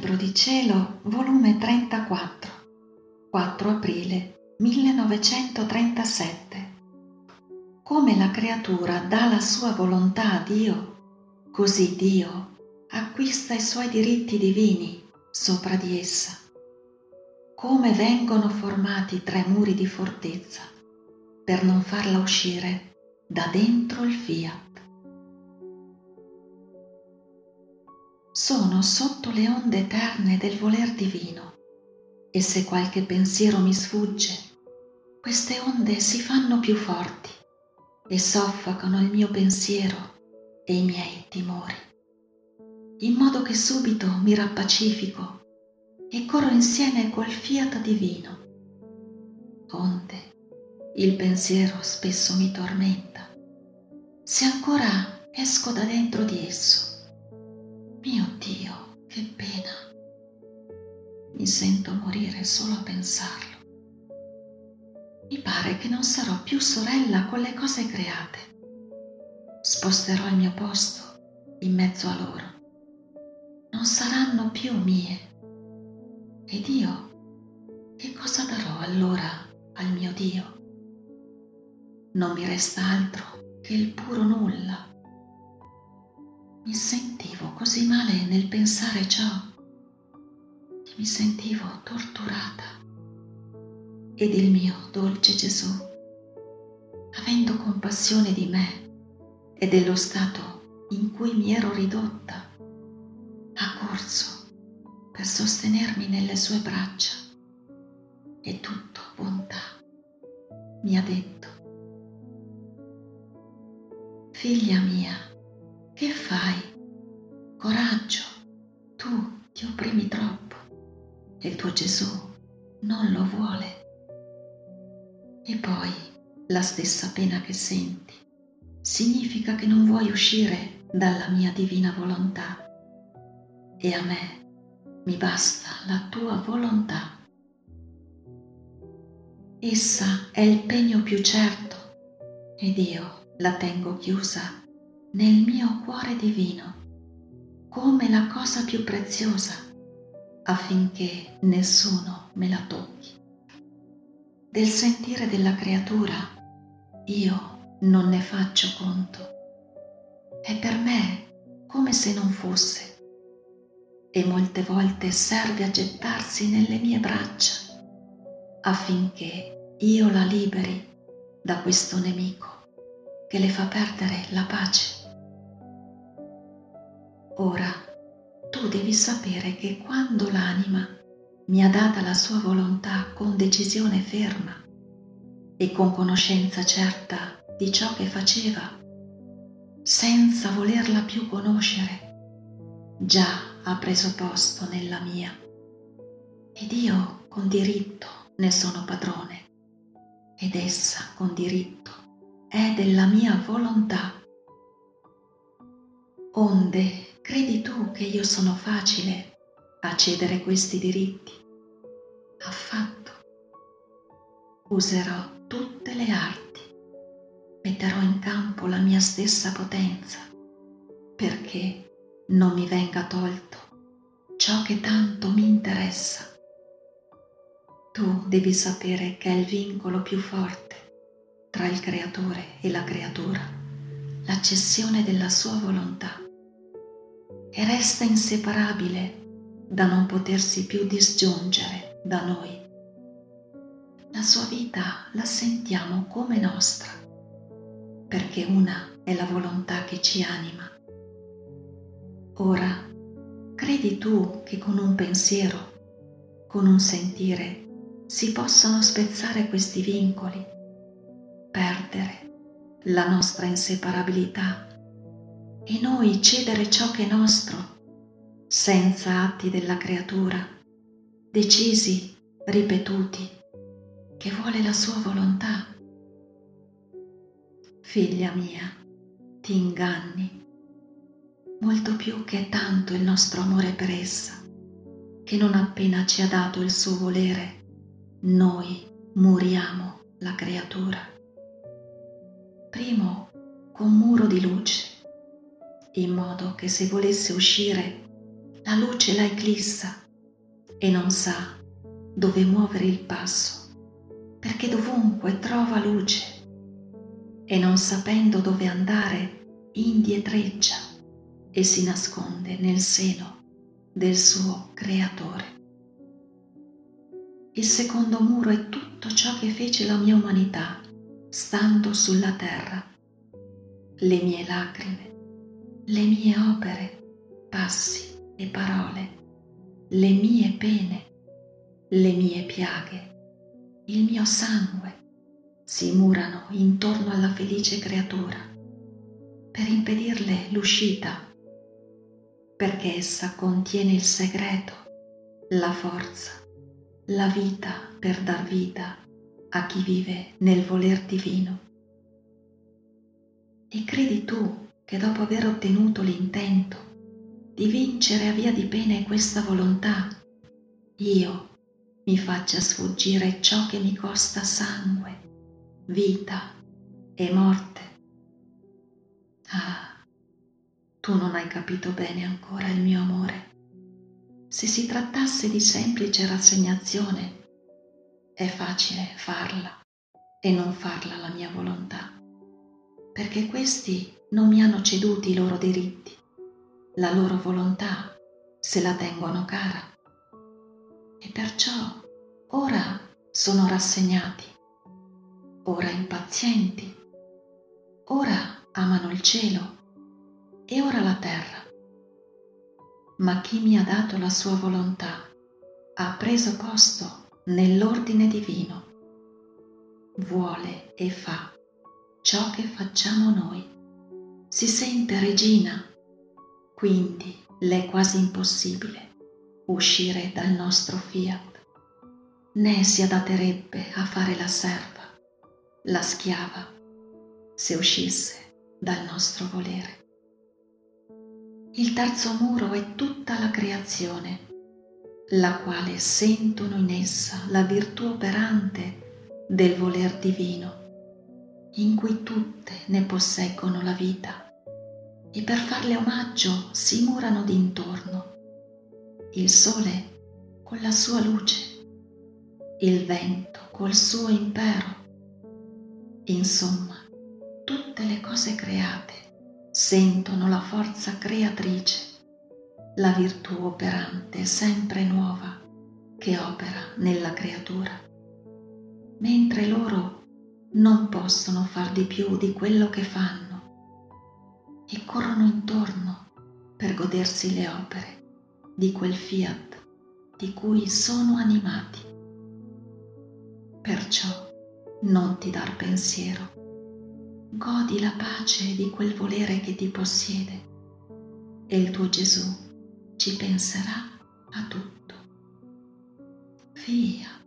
Libro di Cielo, volume 34, 4 aprile 1937. Come la creatura dà la sua volontà a Dio, così Dio acquista i suoi diritti divini sopra di essa. Come vengono formati tre muri di fortezza per non farla uscire da dentro il fiat. Sono sotto le onde eterne del voler divino. E se qualche pensiero mi sfugge, queste onde si fanno più forti e soffocano il mio pensiero e i miei timori, in modo che subito mi rappacifico e corro insieme col fiat divino. Onde il pensiero spesso mi tormenta, se ancora esco da dentro di esso che pena. Mi sento morire solo a pensarlo. Mi pare che non sarò più sorella con le cose create. Sposterò il mio posto in mezzo a loro. Non saranno più mie. Ed io, che cosa darò allora al mio Dio? Non mi resta altro che il puro nulla mi sentivo così male nel pensare ciò. Che mi sentivo torturata. Ed il mio dolce Gesù, avendo compassione di me e dello stato in cui mi ero ridotta, ha corso per sostenermi nelle sue braccia. E tutto bontà mi ha detto, figlia mia, che fai? Coraggio, tu ti opprimi troppo e il tuo Gesù non lo vuole. E poi la stessa pena che senti significa che non vuoi uscire dalla mia divina volontà e a me mi basta la tua volontà. Essa è il pegno più certo ed io la tengo chiusa nel mio cuore divino come la cosa più preziosa affinché nessuno me la tocchi. Del sentire della creatura io non ne faccio conto. È per me come se non fosse e molte volte serve a gettarsi nelle mie braccia affinché io la liberi da questo nemico che le fa perdere la pace. Ora, tu devi sapere che quando l'anima mi ha data la sua volontà con decisione ferma e con conoscenza certa di ciò che faceva, senza volerla più conoscere, già ha preso posto nella mia. Ed io con diritto ne sono padrone, ed essa con diritto è della mia volontà. Onde Credi tu che io sono facile a cedere questi diritti? Affatto. Userò tutte le arti, metterò in campo la mia stessa potenza, perché non mi venga tolto ciò che tanto mi interessa. Tu devi sapere che è il vincolo più forte tra il creatore e la creatura, l'accessione della sua volontà e resta inseparabile da non potersi più disgiungere da noi. La sua vita la sentiamo come nostra, perché una è la volontà che ci anima. Ora, credi tu che con un pensiero, con un sentire, si possano spezzare questi vincoli, perdere la nostra inseparabilità e noi cedere ciò che è nostro, senza atti della creatura, decisi, ripetuti, che vuole la sua volontà. Figlia mia, ti inganni, molto più che tanto il nostro amore per essa, che non appena ci ha dato il suo volere, noi muriamo la creatura. Primo con muro di luce in modo che se volesse uscire la luce la eclissa e non sa dove muovere il passo, perché dovunque trova luce e non sapendo dove andare indietreggia e si nasconde nel seno del suo creatore. Il secondo muro è tutto ciò che fece la mia umanità stando sulla terra, le mie lacrime, le mie opere, passi e parole, le mie pene, le mie piaghe, il mio sangue si murano intorno alla felice creatura per impedirle l'uscita, perché essa contiene il segreto, la forza, la vita per dar vita a chi vive nel voler divino. E credi tu che dopo aver ottenuto l'intento di vincere a via di pene questa volontà, io mi faccia sfuggire ciò che mi costa sangue, vita e morte. Ah, tu non hai capito bene ancora il mio amore. Se si trattasse di semplice rassegnazione, è facile farla e non farla la mia volontà, perché questi non mi hanno ceduti i loro diritti, la loro volontà se la tengono cara. E perciò ora sono rassegnati, ora impazienti, ora amano il cielo e ora la terra. Ma chi mi ha dato la sua volontà ha preso posto nell'ordine divino, vuole e fa ciò che facciamo noi. Si sente regina, quindi le è quasi impossibile uscire dal nostro fiat, né si adatterebbe a fare la serva, la schiava, se uscisse dal nostro volere. Il terzo muro è tutta la creazione la quale sentono in essa la virtù operante del voler divino, in cui tutte ne posseggono la vita, e per farle omaggio si murano d'intorno. Il sole con la sua luce, il vento col suo impero. Insomma, tutte le cose create sentono la forza creatrice la virtù operante sempre nuova che opera nella creatura, mentre loro non possono far di più di quello che fanno e corrono intorno per godersi le opere di quel fiat di cui sono animati. Perciò non ti dar pensiero, godi la pace di quel volere che ti possiede e il tuo Gesù ci penserà a tutto. Via.